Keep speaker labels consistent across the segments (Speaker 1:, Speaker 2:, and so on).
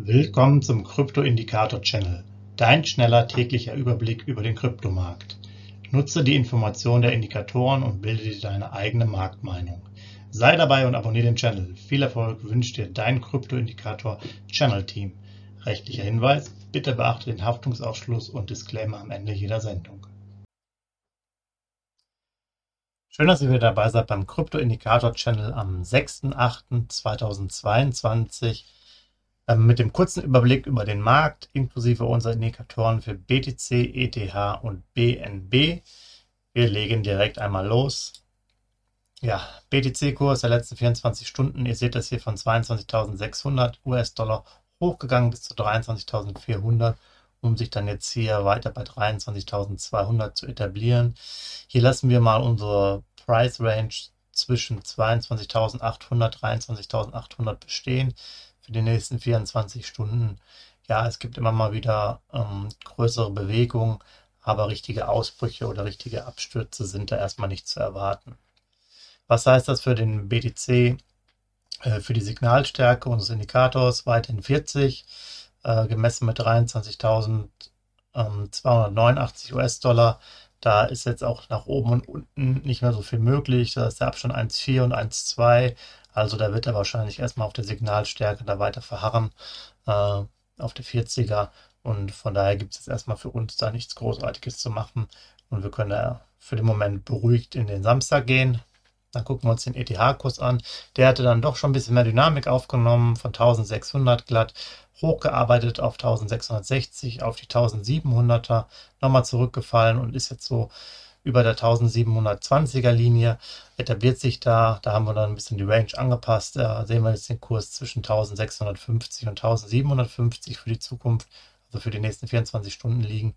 Speaker 1: Willkommen zum Krypto-Indikator-Channel, dein schneller täglicher Überblick über den Kryptomarkt. Nutze die Informationen der Indikatoren und bilde dir deine eigene Marktmeinung. Sei dabei und abonniere den Channel. Viel Erfolg wünscht dir dein Krypto-Indikator-Channel-Team. Rechtlicher Hinweis, bitte beachte den Haftungsausschluss und Disclaimer am Ende jeder Sendung. Schön, dass ihr wieder dabei seid beim Krypto-Indikator-Channel am 6.8.2022 ähm, mit dem kurzen Überblick über den Markt inklusive unserer Indikatoren für BTC, ETH und BNB. Wir legen direkt einmal los. Ja, BTC-Kurs der letzten 24 Stunden, ihr seht das hier von 22.600 US-Dollar hochgegangen bis zu 23.400, um sich dann jetzt hier weiter bei 23.200 zu etablieren. Hier lassen wir mal unsere Price Range zwischen 22.800 23.800 bestehen für die nächsten 24 Stunden. Ja, es gibt immer mal wieder ähm, größere Bewegungen, aber richtige Ausbrüche oder richtige Abstürze sind da erstmal nicht zu erwarten. Was heißt das für den BTC? Äh, für die Signalstärke unseres Indikators weiterhin 40, äh, gemessen mit 23.289 US-Dollar. Da ist jetzt auch nach oben und unten nicht mehr so viel möglich. Da ist der Abstand 1,4 und 1,2. Also da wird er wahrscheinlich erstmal auf der Signalstärke da weiter verharren, äh, auf der 40er. Und von daher gibt es jetzt erstmal für uns da nichts Großartiges zu machen. Und wir können da für den Moment beruhigt in den Samstag gehen. Dann gucken wir uns den ETH-Kurs an. Der hatte dann doch schon ein bisschen mehr Dynamik aufgenommen, von 1600 glatt hochgearbeitet auf 1660, auf die 1700er, nochmal zurückgefallen und ist jetzt so über der 1720er Linie, etabliert sich da. Da haben wir dann ein bisschen die Range angepasst. Da sehen wir jetzt den Kurs zwischen 1650 und 1750 für die Zukunft, also für die nächsten 24 Stunden liegen.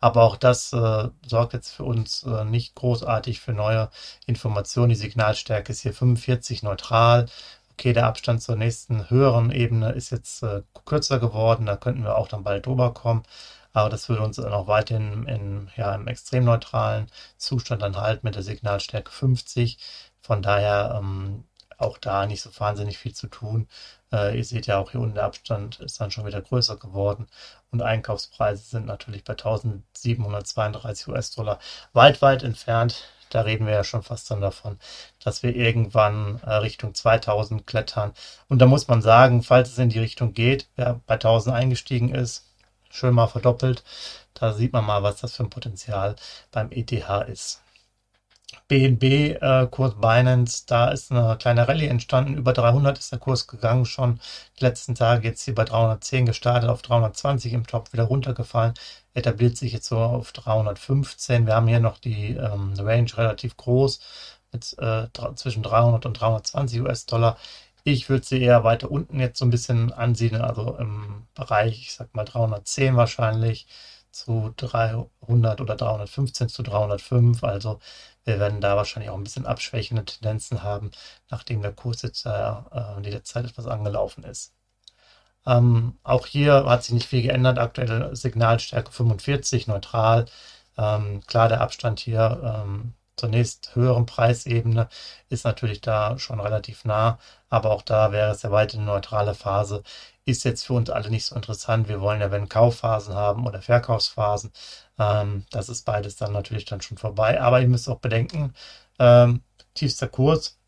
Speaker 1: Aber auch das äh, sorgt jetzt für uns äh, nicht großartig für neue Informationen. Die Signalstärke ist hier 45 neutral. Okay, der Abstand zur nächsten höheren Ebene ist jetzt äh, kürzer geworden. Da könnten wir auch dann bald drüber kommen aber das würde uns auch weiterhin in, ja, im extrem neutralen Zustand dann halten mit der Signalstärke 50. Von daher ähm, auch da nicht so wahnsinnig viel zu tun. Äh, ihr seht ja auch hier unten der Abstand ist dann schon wieder größer geworden und Einkaufspreise sind natürlich bei 1732 US-Dollar weit, weit entfernt. Da reden wir ja schon fast dann davon, dass wir irgendwann äh, Richtung 2000 klettern. Und da muss man sagen, falls es in die Richtung geht, wer bei 1000 eingestiegen ist, schön mal verdoppelt. Da sieht man mal, was das für ein Potenzial beim ETH ist. BNB, äh, Binance, da ist eine kleine Rallye entstanden. Über 300 ist der Kurs gegangen schon. Die letzten Tage jetzt hier bei 310 gestartet, auf 320 im Top wieder runtergefallen. Etabliert sich jetzt so auf 315. Wir haben hier noch die ähm, Range relativ groß mit äh, zwischen 300 und 320 US-Dollar. Ich würde sie eher weiter unten jetzt so ein bisschen ansiedeln, also im Bereich, ich sag mal 310 wahrscheinlich zu 300 oder 315 zu 305. Also wir werden da wahrscheinlich auch ein bisschen abschwächende Tendenzen haben, nachdem der Kurs jetzt äh, in der Zeit etwas angelaufen ist. Ähm, auch hier hat sich nicht viel geändert. Aktuelle Signalstärke 45, neutral. Ähm, klar, der Abstand hier ähm, zur nächst höheren Preisebene ist natürlich da schon relativ nah, aber auch da wäre es ja weit eine neutrale Phase. Ist jetzt für uns alle nicht so interessant. Wir wollen ja, wenn Kaufphasen haben oder Verkaufsphasen, ähm, das ist beides dann natürlich dann schon vorbei. Aber ihr müsst auch bedenken, ähm, tiefster Kurs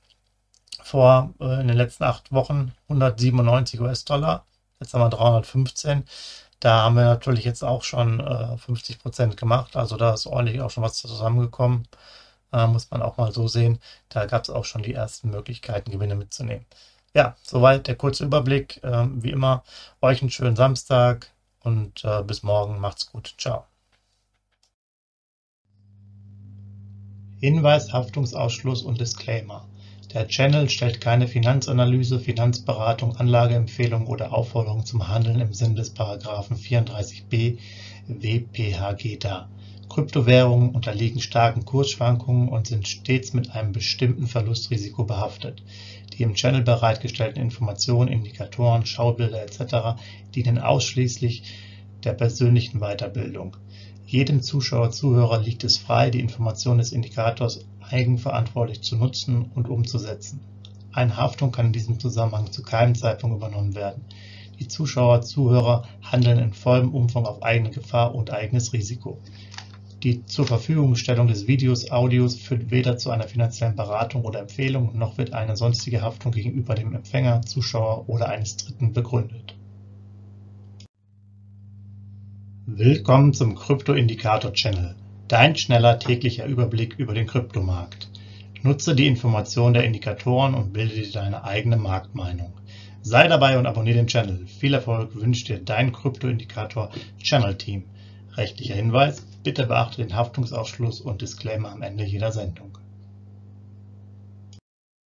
Speaker 1: vor äh, in den letzten acht Wochen 197 US-Dollar. Jetzt haben wir 315. Da haben wir natürlich jetzt auch schon äh, 50 Prozent gemacht. Also da ist ordentlich auch schon was zusammengekommen. Äh, muss man auch mal so sehen. Da gab es auch schon die ersten Möglichkeiten, Gewinne mitzunehmen. Ja, soweit der kurze Überblick. Äh, wie immer, euch einen schönen Samstag und äh, bis morgen. Macht's gut. Ciao. Hinweis, Haftungsausschluss und Disclaimer. Der Channel stellt keine Finanzanalyse, Finanzberatung, Anlageempfehlung oder Aufforderung zum Handeln im Sinne des Paragraphen 34b WPHG dar. Kryptowährungen unterliegen starken Kursschwankungen und sind stets mit einem bestimmten Verlustrisiko behaftet. Die im Channel bereitgestellten Informationen, Indikatoren, Schaubilder etc. dienen ausschließlich der persönlichen Weiterbildung. Jedem Zuschauer/Zuhörer liegt es frei, die Informationen des Indikators eigenverantwortlich zu nutzen und umzusetzen. Eine Haftung kann in diesem Zusammenhang zu keinem Zeitpunkt übernommen werden Die Zuschauer, Zuhörer handeln in vollem Umfang auf eigene Gefahr und eigenes Risiko. Die Zurverfügungstellung des Videos, Audios führt weder zu einer finanziellen Beratung oder Empfehlung, noch wird eine sonstige Haftung gegenüber dem Empfänger, Zuschauer oder eines Dritten begründet. Willkommen zum Krypto-Indikator Channel, dein schneller täglicher Überblick über den Kryptomarkt. Nutze die Informationen der Indikatoren und bilde dir deine eigene Marktmeinung. Sei dabei und abonniere den Channel. Viel Erfolg wünscht dir dein Krypto-Indikator Channel Team. Rechtlicher Hinweis, bitte beachte den Haftungsausschluss und Disclaimer am Ende jeder Sendung.